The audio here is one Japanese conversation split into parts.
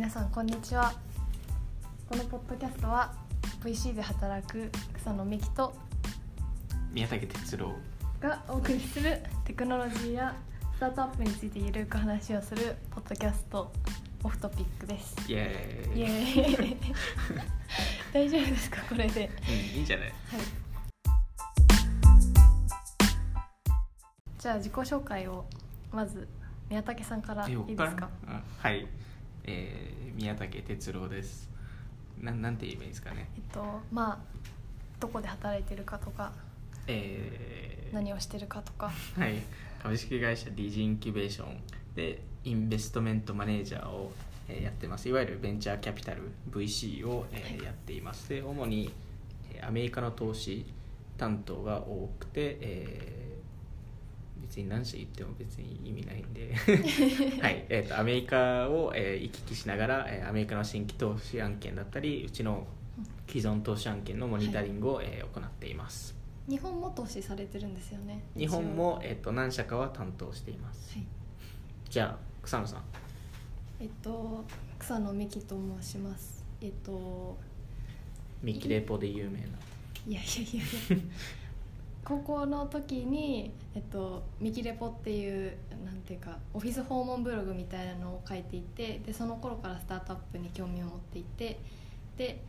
皆さんこんにちは。このポッドキャストは VC で働く草野美希と宮武哲郎。がお送りするテクノロジーやスタートアップについてゆるく話をするポッドキャストオフトピックです。イエーイ。イエーイ。大丈夫ですかこれで？うん、いいんじゃない？はい。じゃあ自己紹介をまず宮武さんからいいですか？うんはい、えー、宮武哲郎です。なんなんて言えばいいですかね。えっとまあどこで働いてるかとかえー、何をしてるかとか。はい。株式会社 DG インキュベーションでインベストメントマネージャーを、えーやってます。いわゆるベンチャーキャピタル VC を、やっています。で主にえーアメリカの投資担当が多くて、えー別に何社言っても別に意味ないんで。はい、えー、とアメリカを、えー行き来しながら、えーアメリカの新規投資案件だったりうちの既存投資案件のモニタリングを、えー行っています。日本も投資されてるんですよね日本も、えー、と何社かは担当しています。はい。じゃあ草野さん。えっと草野美希と申します。えっとミキレポで有名な。いやいやいやいや 高校の時に、えっと、ミキレポっていうなんていうかオフィス訪問ブログみたいなのを書いていてでその頃からスタートアップに興味を持っていてで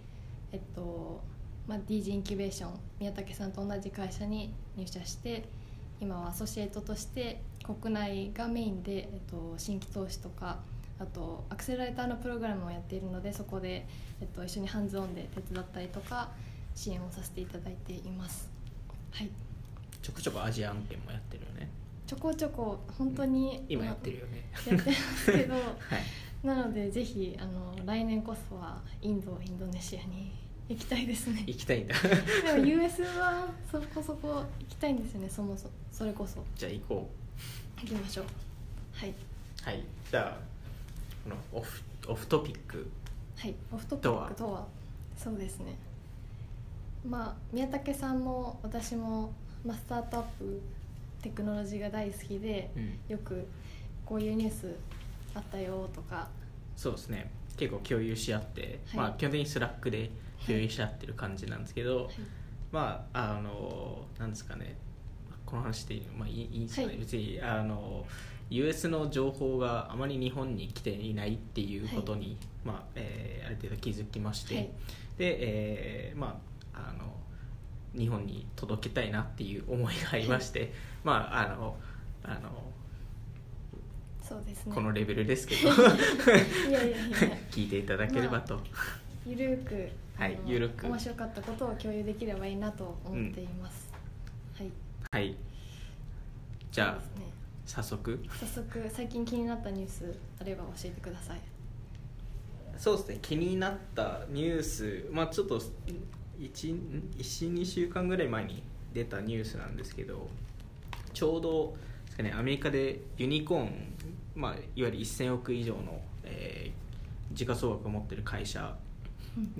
えっと、まあ、DG インキュベーション宮武さんと同じ会社に入社して今はアソシエイトとして国内がメインで、えっと、新規投資とかあとアクセラレーターのプログラムをやっているのでそこで、えっと、一緒にハンズオンで手伝ったりとか支援をさせていただいています。はい。ちょこちょこアジア案件もやってるよね。ちょこちょこ本当に今やってるよね。やってますけど。はい。なのでぜひあの来年こそはインドインドネシアに行きたいですね。行きたいんだ。でも US はそこそこ行きたいんですよねそもそもそれこそ。じゃあ行こ行きましょう。はい。うはい。じゃあこの Off Off Topicはい。 Off Topic とは？そうですねまあ宮武さんも私も、まあ、スタートアップテクノロジーが大好きでうん。よくこういうニュースあったよとか。そうですね。結構共有し合って、はい。まあ基本的に Slack で共有し合ってる感じなんですけど、はい。まああのなんですかね。この話でいいまあいいいいんですかね、はい。別にあの US の情報があまり日本に来ていないっていうことに、まあえーある程度気づきまして、はい。で、えーまああの日本に届けたいなっていう思いがありまして、まああのあのそうですね。このレベルですけど いやいやいや。聞いていただければと、ゆるくはいゆるく。面白かったことを共有できればいいなと思っています、はい。はい。じゃあね。早速。早速最近気になったニュースあれば教えてください。そうですね。気になったニュース。まあちょっと12週間ぐらい前に出たニュースなんですけどちょうどですか、ね、アメリカでユニコーン、まあ、いわゆる1000億以上の、えー時価総額を持ってる会社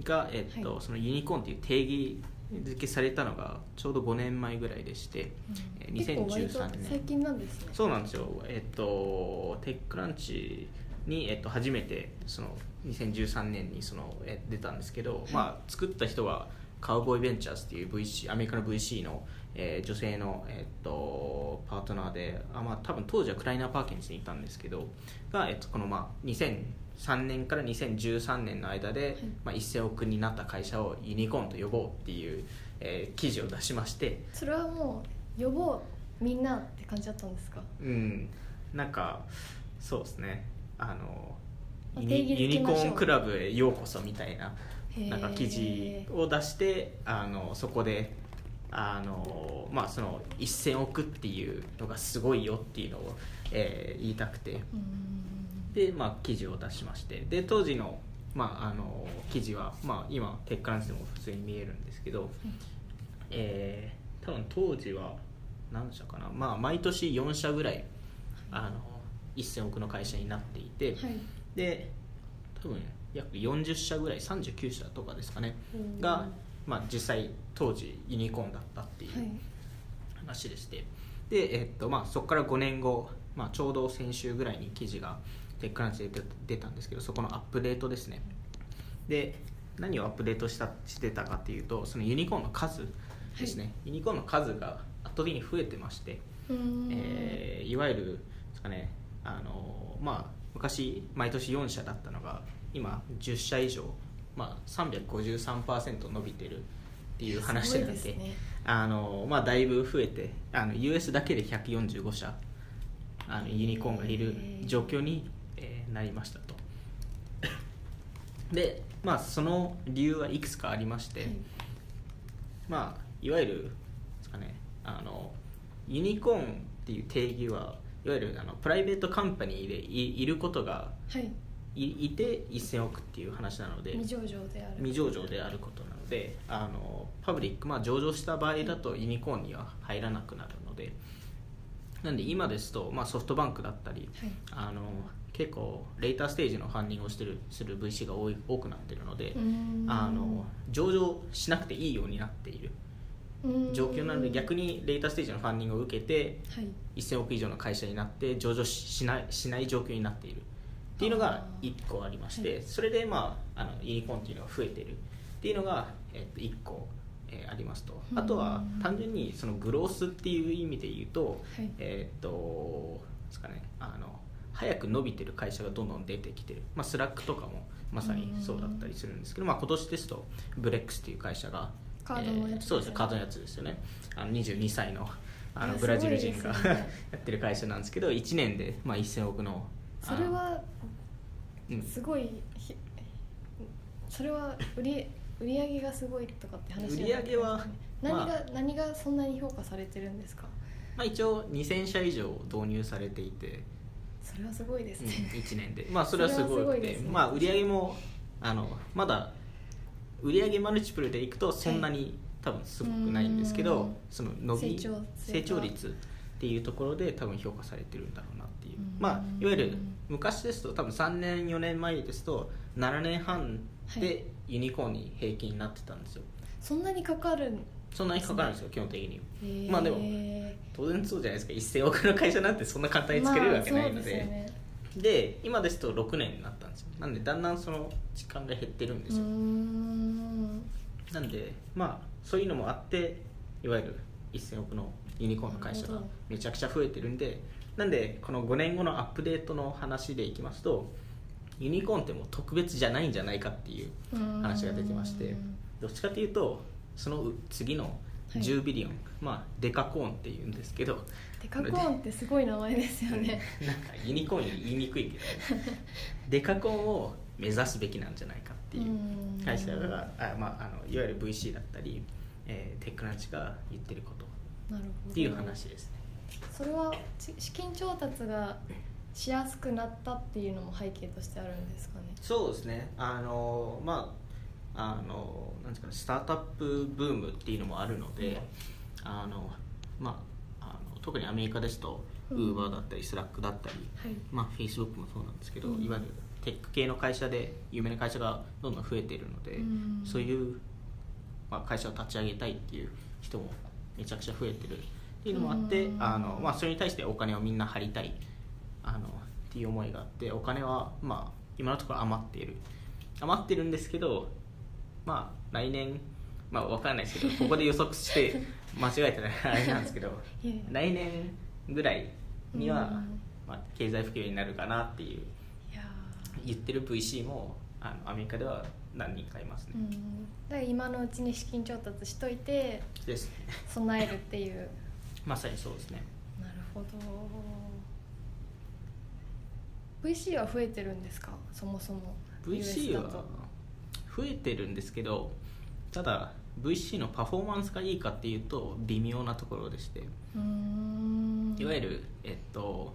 が、えっとはい。そのユニコーンっていう定義付けされたのがちょうど5年前ぐらいでして、えー結構割と2013年最近なんですね。そうなんですよ、えっと、テックランチに、えっと、初めてその2013年にそのえ出たんですけど、まあ、作った人はカウボーイベンチャーズっていう VC アメリカの VC の、えー女性の、えっと、パートナーであ、まあ、多分当時はクライナー・パーキンスにいたんですけどが、えっと、この、まあ、2003年から2013年の間で、まあ、1000億になった会社をユニコーンと呼ぼうっていう、えー記事を出しまして。それはもう呼ぼうみんなって感じだったんですか？うん。なんかそうですね。あのユニコーンクラブへようこそみたいななんか記事を出してあのそこであのまあその1000億っていうのがすごいよっていうのを、えー言いたくて。で、まあ、記事を出しまして。で当時の,、まあ、あの記事は、まあ、今テックランチでも普通に見えるんですけど、えー多分当時は何社かな、まあ、毎年4社ぐらいあの1000億の会社になっていて、はい。で多分約40社ぐらい39社とかですかね。うん。が、まあ、実際当時ユニコーンだったっていうはい。話でして、で、えっとまあ、そこから5年後、まあ、ちょうど先週ぐらいに記事がテックランチで出出たんですけどそこのアップデートですね。で何をアップデートしたしてたかっていうとそのユニコーンの数ですね、ユニコーンの数が圧倒的に増えてまして、えーいわゆるですかねあのまあ昔毎年4社だったのが今10社以上、まあ、353%伸びてるっていう話になって、すごいですね。あのまあ、だいぶ増えてあの US だけで145社あのユニコーンがいる状況に、えーなりましたと。で、まあ、その理由はいくつかありまして、はい。まあ、いわゆるですかねあのユニコーンっていう定義はいわゆるあのプライベートカンパニーでいいることがはいいいて1000億っていう話なので未上場である。未上場であることなのであのパブリック、まあ、上場した場合だとユニコーンには入らなくなるのでなんで今ですと、まあ、ソフトバンクだったりはい。あの結構レーターステージのファンディングをしてるする VC が多い多くなってるのであの上場しなくていいようになっている。状況なので逆にレーターステージのファンディングを受けてはい。1000億以上の会社になって上場ししないしない状況になっているっていうのが1個ありまして、はいそれで、まあ、あのユニコーンっていうのが増えている。っていうのが、えっと1個、えーありますと。あとはうん単純にそのグロースっていう意味で言うと,、はい。えっとですかねあの早く伸びてる会社がどんどん出てきてる、まあ、 Slack とかもまさにそうだったりするんですけど、まあ、今年ですと Brex っていう会社がカードのやつえーそうですねカードのやつですよね。あの22歳のあのブラジル人が、やってる会社なんですけど1年で、まあ、1000億のそれはすごいひそれは売り売り上げがすごいとかって話じゃなくて売り上げは何が、まあ。何がそんなに評価されてるんですか？まあ、一応2000社以上導入されていて、それはすごいですうん、ね、1年で。まあそれはすごいですね。まあ売り上げもあのまだ売り上げマルチプルでいくとそんなに、多分すごくないんですけどうん。その伸び成長成長率っていうところで多分評価されてるんだろうなっていう。うん。まあいわゆる昔ですと多分3年4年前ですと7年半はい。でユニコーンに平均になってたんですよ、そんなにかかるそんなにかかるんですよ基本的に。まあでも当然そうじゃないですか。1000億の会社なんてそんな簡単に作れるわけないので,、すよね。で今ですと6年になったんですよ。なんでだんだんその時間が減ってるんですよ、なんでまあそういうのもあっていわゆる1000億のユニコーンの会社がめちゃくちゃ増えてるんでなんでこの5年後のアップデートの話でいきますとユニコーンってもう特別じゃないんじゃないかっていう話が出てましてどっちかというとその次の10ビリオン、まあデカコーンっていうんですけどデカコーンってすごい名前ですよね。なんかユニコーンより言いにくいけど デカコーンを目指すべきなんじゃないかっていう会社があ、まあ、あのいわゆる VC だったり、えー TechCrunch が言ってることなるほど。っていう話ですねそれはち資金調達がしやすくなったっていうのも背景としてあるんですかね。そうですね。あのまああのなんですかねスタートアップブームっていうのもあるので、あのまああの特にアメリカですとうん。ウーバーだったりスラックだったり、はい。まあ、Facebook もそうなんですけど、うん。いわゆるテック系の会社で有名な会社がどんどん増えているので、うん。そういう、まあ、会社を立ち上げたいっていう人もめちゃくちゃ増えてるっていうのもあって、うん。あのまあ、それに対してお金をみんな張りたいあのっていう思いがあってお金は、まあ、今のところ余っている。余ってるんですけど、まあ、来年、まあ、分からないですけど ここで予測して間違えたらあれなんですけど来年ぐらいには、うん。まあ、経済不況になるかなっていう。言ってる VC もあのアメリカでは何人かいますね。ー、うん。だから今のうちに資金調達しといてですね。備えるっていう。まさにそうですね。なるほど。VC は増えてるんですか？そもそも。VC は増えてるんですけどただ VC のパフォーマンスがいいかっていうと微妙なところでして。いわゆる、えっと、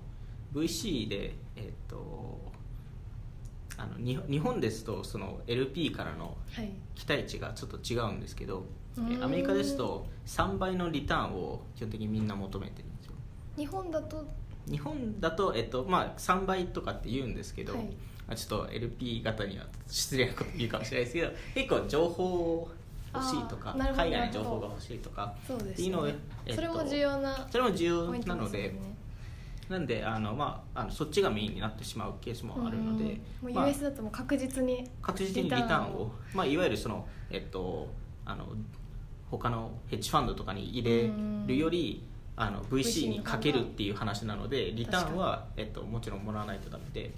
VC で、えっと、あの日日本ですとその LP からのはい。期待値がちょっと違うんですけどうーん。えアメリカですと3倍のリターンを基本的にみんな求めてるんですよ。日本だと？日本だと、えっとまあ、3倍とかって言うんですけど、はい。まあ、ちょっと LP 型には失礼なこと言うかもしれないですけど 結構情報欲しいとか海外の情報が欲しいとかそうですっていうのを、よね。えっとそれも重要なそれも重要なのでねなんであの、まあ、あのそっちがメインになってしまうケースもあるので、うんもうまあ US だともう確実に確実にリターンをまあ、いわゆるその、えっと、あの他のヘッジファンドとかに入れるより、あの VC にかけるっていう話なのでリターンは、えっと、もちろんもらわないとダメで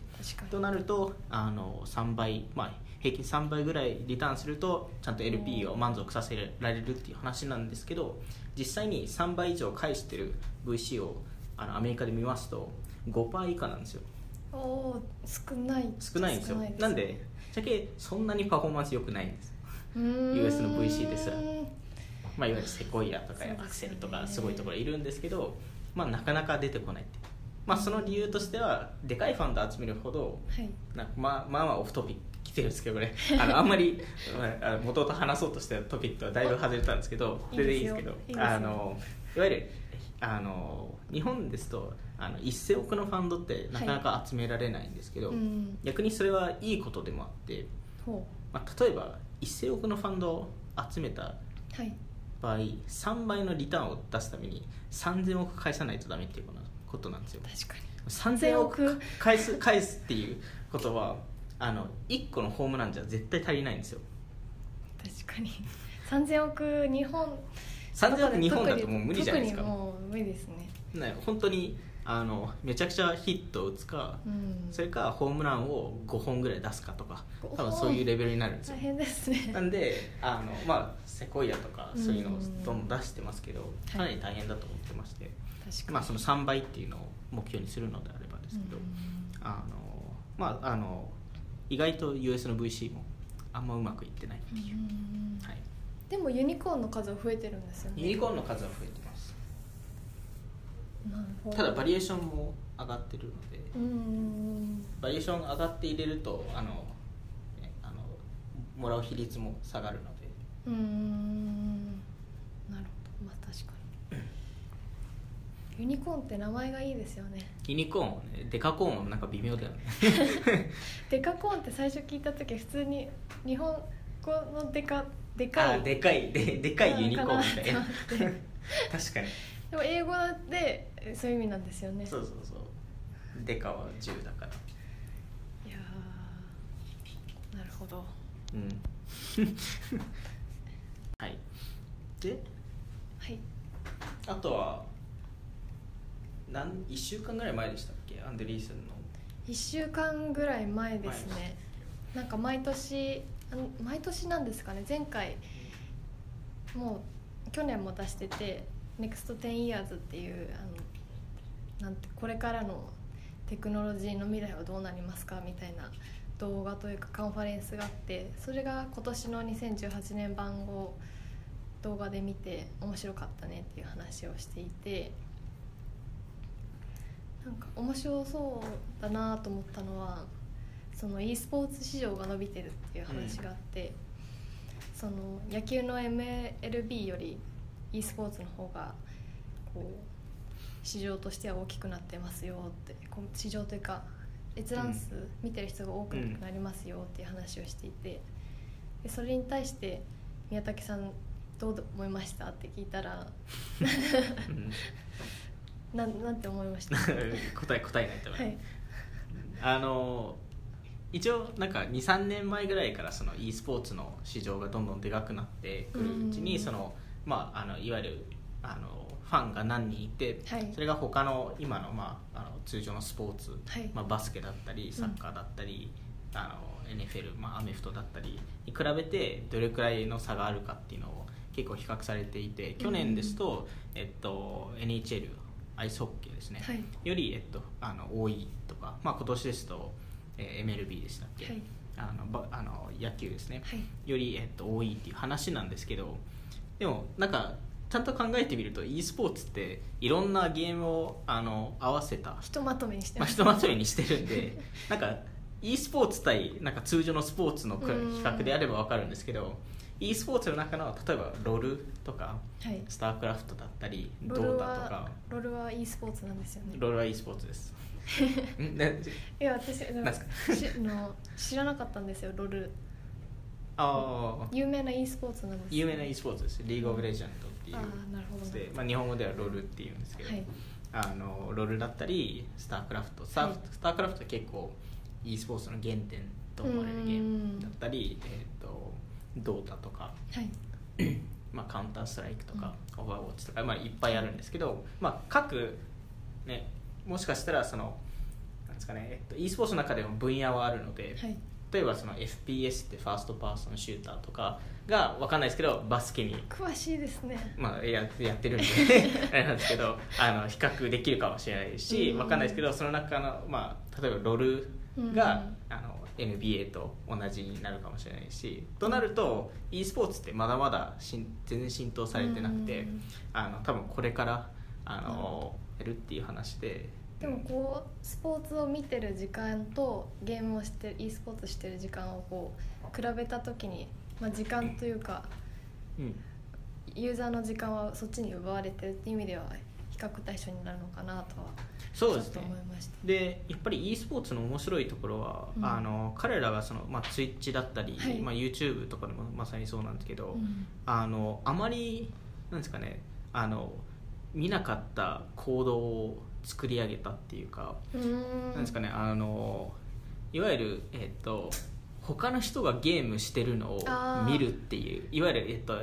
となるとあの3倍、まあ、平均3倍ぐらいリターンするとちゃんと LP を満足させられるっていう話なんですけど実際に3倍以上返してる VC をあのアメリカで見ますと5%以下なんですよ。おお少ない。少ないんですよ。少なんでじゃけそんなにパフォーマンス良くないんです、US の VC ですら。まあ、いわゆるセコイアとかアクセルとかすごいところいるんですけど、まあ、なかなか出てこないって。まあ、その理由としてはでかいファンド集めるほどはい。なんかまあまあまあオフトピック来てるんですけどこれ。あのあんまりまあ元々話そうとしてたトピックとはだいぶ外れたんですけどいい全然いいでですすけどあのいわゆるあの日本ですとあの1000億のファンドってなかなか集められないんですけど、うん。逆にそれはいいことでもあって、ほまあ、例えば1000億のファンドを集めたうはい。場合3倍のリターンを出すために3000億返さないとダメっていうことなんですよ。確かに。3000億返す返すっていうことはあの1個のホームランじゃ絶対足りないんですよ。確かに。3000億日本3000億日本だともう無理じゃないですか。特にもう無理ですね。ね本当にあのめちゃくちゃヒットを打つかうん。それかホームランを5本ぐらい出すかとか5多分そういうレベルになるんですよ。大変ですね。なんであの、まあ、セコイアとかそういうのをどんどん出してますけど、い。かなり大変だと思ってまして、確かに。まあ、その3倍っていうのを目標にするのであればですけど、うん。あのまああの意外と US の VC もあんまうまくいってないっていう、うん。はい、でもユニコーンの数は増えてるんですよね。ユニコーンの数は増えてます。ただバリエーションも上がってるので。うんバリエーション上がって入れるとあのねあのもらう比率も下がるので。うん。なるほど。まあ確かに。ユニコーンって名前がいいですよね。ユニコーンはねデカコーンはなんか微妙だよね。デカコーンって最初聞いた時普通に日本語のデカでかい。あでかい。ででかいユニコーンみたいな。確かに。でも英語でそういう意味なんですよね。そうそうそう。デカは10だから。いやーなるほど。うん。はい。ではい。あとはなん1週間ぐらい前でしたっけ？アンデリーセンの。1週間ぐらい前ですね。なんか毎年毎年なんですかね前回もう去年も出してて「NEXT10 Years」っていうあのなんてこれからのテクノロジーの未来はどうなりますかみたいな動画というかカンファレンスがあってそれが今年の2018年版を動画で見て面白かったねっていう話をしていてなんか面白そうだなと思ったのはその e スポーツ市場が伸びてるっていう話があって、その野球の MLB より e スポーツの方がこう市場としては大きくなってますよってこう市場というか閲覧数、見てる人が多くなりますよっていう話をしていてでそれに対して宮武さんどう思いましたって聞いたらうん。なんなんて思いました？答え答えないと、はい。あの一応なんか23年前ぐらいからその e スポーツの市場がどんどんでかくなってくるうちうん。にその、まあ、あのいわゆるあのファンが何人いて、はい。それが他の今の,、まあ、あの通常のスポーツ、はい。まあ、バスケだったりサッカーだったり、あの NFL、まあ、アメフトだったりに比べてどれくらいの差があるかっていうのを結構比較されていて去年ですと、えっと、NHL アイスホッケーですね、はい。より、えっと、あの多いとか、まあ、今年ですと、えー MLB でしたっけ、はい。あのばあの野球ですね、はい。より、えっと、多いっていう話なんですけどでもなんかちゃんと考えてみると e スポーツっていろんなゲームをあの合わせた、ひとまとめにしてまあ、ますひとまとめにしてるんで なんか e スポーツ対なんか通常のスポーツの比うん。較であれば分かるんですけど e スポーツの中の例えばロールとかはい。スタークラフトだったりロドータとか。ロールは e スポーツなんですよね。ロールは e スポーツですいや私なんすしあの知らなかったんですよロール。ああ有名な e スポーツなんです有名な e スポーツです。リーグオブレジェンドっていう。あーなるほどで、まあ、日本語ではロールっていうんですけど、はい。あのロールだったりスタークラフトスター,、はい。スタークラフトは結構 e スポーツの原点と思われるゲームだったり、えー、とドータとか、はい。まあ、カウンターストライクとか、オーバーウォッチとか、まあ、いっぱいあるんですけど、まあ、各、ね、もしかしたらそのなんですかね、えっと、e スポーツの中でも分野はあるので、はい。例えばその FPS ってファーストパーソンシューターとかが分かんないですけどバスケに、詳しいですね。まあ、ややってるんで あれなんですけどあの比較できるかもしれないしうん。分かんないですけどその中の、まあ、例えばロールうん。が、あの NBA と同じになるかもしれないしとなると e スポーツってまだまだしん全然浸透されてなくてうん。あの多分これからあのやるっていう話で。でもこうスポーツを見てる時間とゲームをしてる e スポーツしてる時間をこう比べた時に、まあ、時間というかうん。ユーザーの時間はそっちに奪われてるっていう意味では比較対象になるのかなとはそうですね。ちょっと思いました。でやっぱり e スポーツの面白いところは、うん。あの彼らがその、まあ、Twitch だったり、はい。まあ、YouTube とかでもまさにそうなんですけど、うん。あのあまりなんですかねあの見なかった行動を作り上げたっていうか、うーん。なんですかねあのいわゆるえっと他の人がゲームしてるのを見るっていういわゆる、えっと、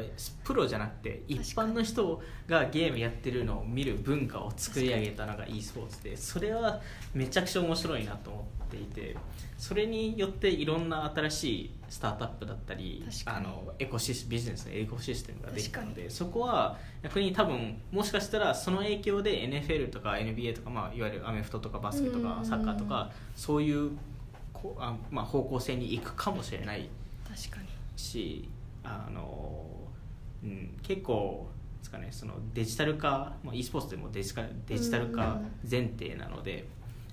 プロじゃなくて一般の人がゲームやってるのを見る文化を作り上げたのが e スポーツでそれはめちゃくちゃ面白いなと思っていてそれによっていろんな新しいスタートアップだったりあのエコシスビジネスのエコシステムができたの確でそこは逆に多分もしかしたらその影響で NFL とか NBA とか、まあ、いわゆるアメフトとかバスケとかうんサッカーとかそういうこあ、まあ、方向性に行くかもしれない確かに。しあの、うん、結構ですかねそのデジタル化、まあ、e スポーツでもデジカデジタル化前提なので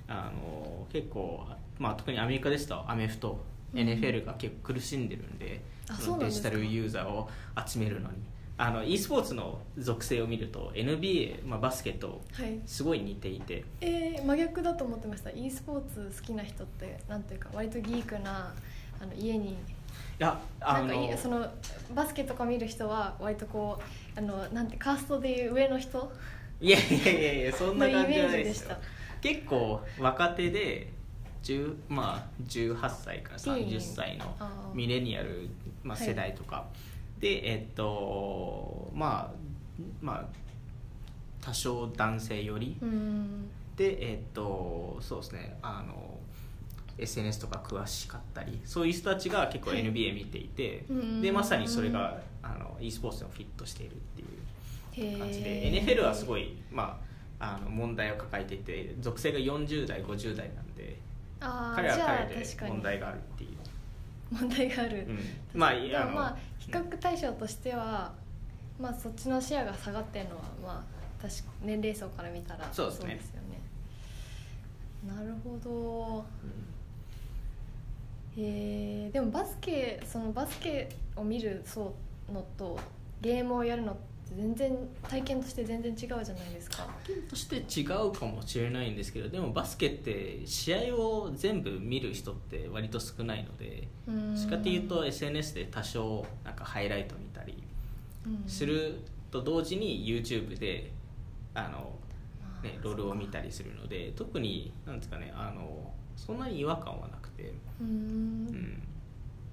あの結構、まあ、特にアメリカですとアメフトうん。NFL が結構苦しんでるんで、うなんですか。のデジタルユーザーを集めるのにあの e スポーツの属性を見ると NBA、まあ、バスケとはい。すごい似ていて。えー、真逆だと思ってました？e スポーツ好きな人ってなんていうか割とギークなあの家に。いやあなんかのいそのバスケとか見る人は割とこうあのなんてカーストでいう上の人？いやいやいやいやそんな感じじゃないですよ。結構若手で10、まあ、18歳から30歳のミレニアル、まあ、はい。世代とか、でえっとまあまあ多少男性より、うん。でえっとそうですねあの SNS とか詳しかったりそういう人たちが結構はい。NBA 見ていて、うん。でまさにそれがあの e スポーツでもフィットしているっていう感じで NFL はすごい、まあ、あの問題を抱えていて属性が40代50代なんで彼は彼で問題があるっていう、問題がある、うん、まあいでやまあ比較対象としては、まあそっちの視野が下がってるのはまあ確か年齢層から見たらそうですね。よね。なるほど。えー、でもバスケそのバスケを見る層のとゲームをやるのって全然体験として全然違うじゃないですか。体験として違うかもしれないんですけどでもバスケって試合を全部見る人って割と少ないのでうん。しかっていうと SNS で多少なんかハイライト見たりうん。すると同時に YouTube であの、まあね、ロールを見たりするので特になんですかねあのそんなに違和感はなくて、うん、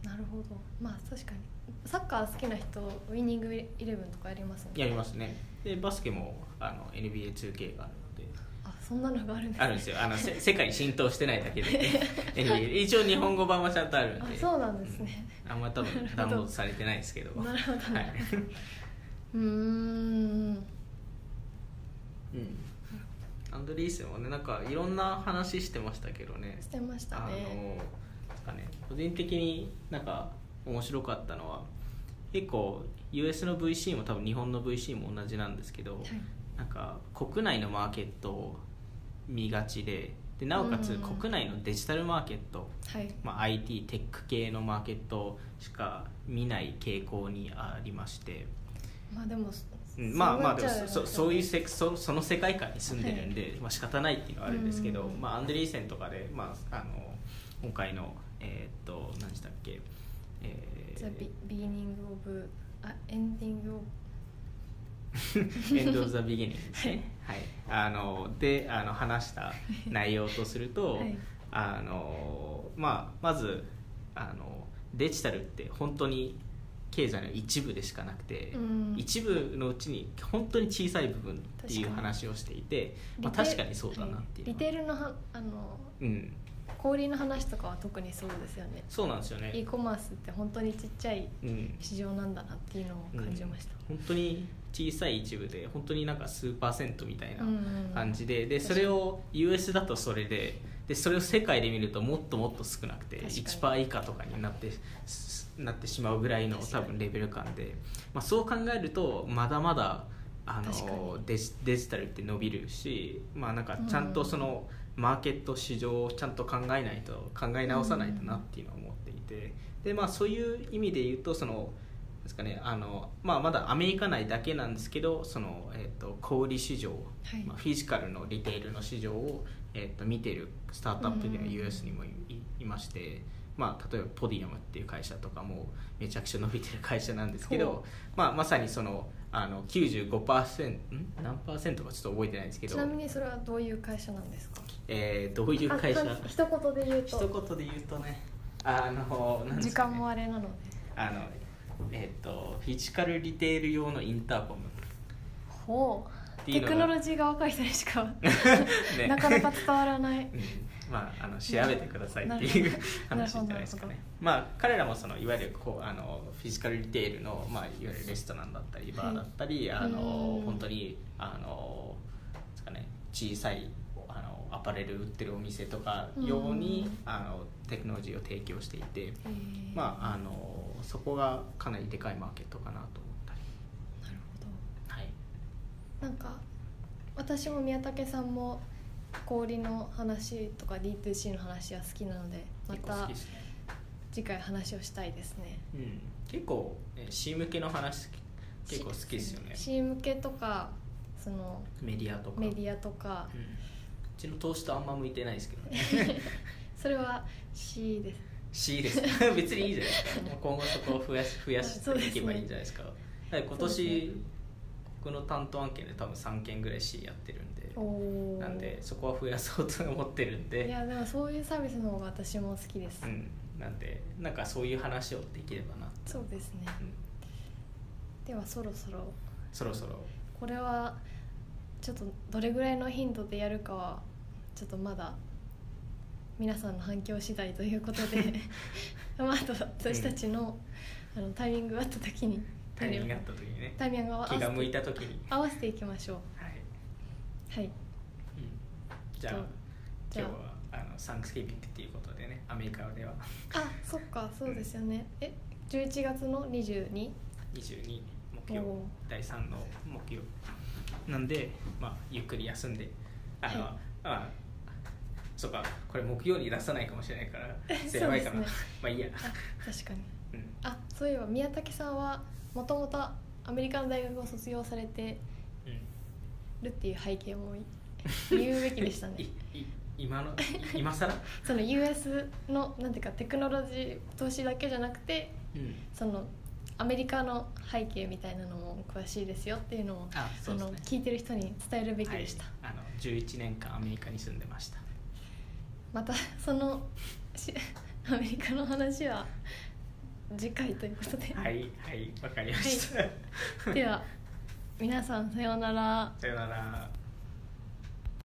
なるほど。まあ確かに。サッカー好きな人ウイニングイレブンとかやりますもんね。やりますね。でバスケもあの NBA2K があるので。あそんなのがあるんですね。あるんですよ。あのせ 世界に浸透してないだけで。NBA 一応日本語版はちゃんとあるんで。あそうなんですね、うん。あんま多分ダウンロードされてないですけど。なるほど。はい。ねうーん。うん。アンドリーセンはねなんかいろんな話してましたけどね。してましたあのねなんかね個人的になんか面白かったのは結構 US の VC も多分日本の VC も同じなんですけど、はい。なんか国内のマーケットを見がちででなおかつうん国内のデジタルマーケット、はい。まあ、IT テック系のマーケットしか見ない傾向にありまして、まあでもうんまあまあでもそそういうせせそその世界観に住んでるんで、まあ仕方ないっていうのはあるんですけど、うん。まあ、アンドリーセンとかで、まあ、あの今回のえーっと何でしたっけ、えーじゃあビビギニングオブあエンディングオブエンド・オブ・ザ・ビギニングですね、はい、あのであの話した内容とすると、はい。あのまあ、まずあのデジタルって本当に経済の一部でしかなくて、うん。一部のうちに本当に小さい部分っていう話をしていて、まあ、確かにそうだなっていう。リテールのはあのうん、小売りの話とかは特にそうですよね。そうなんですよね。E コマースって本当にちっちゃいうん。市場なんだなっていうのを感じました、うん。本当に小さい一部で本当になんか数パーセントみたいなうんうん感じで,、でそれを US だとそれででそれを世界で見るともっともっと少なくて確かに。1%以下とかになってすなってしまうぐらいの多分レベル感で、まあ、そう考えるとまだまだあのデジデジタルって伸びるし、まあ、なんかちゃんとそのマーケット市場をちゃんと考えないと考え直さないとなっていうのは思っていて。で、まあ、そういう意味で言うとそのですかねあの、まあ、まだアメリカ内だけなんですけどその、えー、と小売市場、はい。まあ、フィジカルのリテールの市場を、えー、と見てるスタートアップではうん。US にもいいまして、まあ、例えばポディアムっていう会社とかもめちゃくちゃ伸びてる会社なんですけほど、まあ、まさにそのあの95%ん？何パーセントかちょっと覚えてないんですけど。ちなみにそれはどういう会社なんですか？えーどういう会社？あ一言で言う一と言で言うとね。あのなんです時間もあれなので。あのえっ、とフィジカルリテール用のインターコム。ほう。テクノロジーが若い人にしか ね。なかなか伝わらない。うん。まあ、あの調べてくださいっていう話じゃないですかね。まあ彼らもそのいわゆるこうあのフィジカルリテールの、まあ、いわゆるレストランだったりバーだったり、あのうん。本当にあのですかね小さいあのアパレル売ってるお店とか用にうんあのテクノロジーを提供していて、えー。まああのそこがかなりでかいマーケットかなと思ったり。なるほど。はい。なんか私も宮武さんも小売の話とか D2C の話は好きなのでまた。次回話をしたいですね。うん、結構、ね、C 向けの話結構好きですよね。C 向けとかそのメディアとか。メディアとか。うん、うちの投資とあんま向いてないですけどね。それは C です。C です。別にいいじゃないですか。今後そこを増やし増やしていけばいいんじゃないですか。だから今年僕の担当案件で多分3件ぐらい C やってるんで。なんでそこは増やそうと思ってるんで。いやでもそういうサービスの方が私も好きです、うん、なんでなんかそういう話をできればな、そうですね。うん、ではそろそろ。そろそろ。これはちょっとどれぐらいの頻度でやるかはちょっとまだ皆さんの反響次第ということで まああと私たちの,、あのタイミングがあった時にタイミングがあった時にね。タイミング気が向いてた時に合わせていきましょう。はい、はい。うん、じゃあ今日はあのサンクスギビングっていうことでねアメリカでは。あそっかそうですよね。え11月の 22? 22木曜。おー。第3の木曜。なんでまあゆっくり休んであの、はい。あそうかこれ木曜に出さないかもしれないから やばいかな、ね。まあいいや、あ確かに。うん、あそういえば宮武さんはもともとアメリカの大学を卒業されてるっていう背景も言うべきでしたね。今の？今更？その US のなんていうかテクノロジー投資だけじゃなくてうん。そのアメリカの背景みたいなのも詳しいですよっていうのをあね。の聞いてる人に伝えるべきでした、はい、あの11年間アメリカに住んでましたまたそのしアメリカの話は次回ということで、はいはいわかりました、では皆さんさようなら。さよなら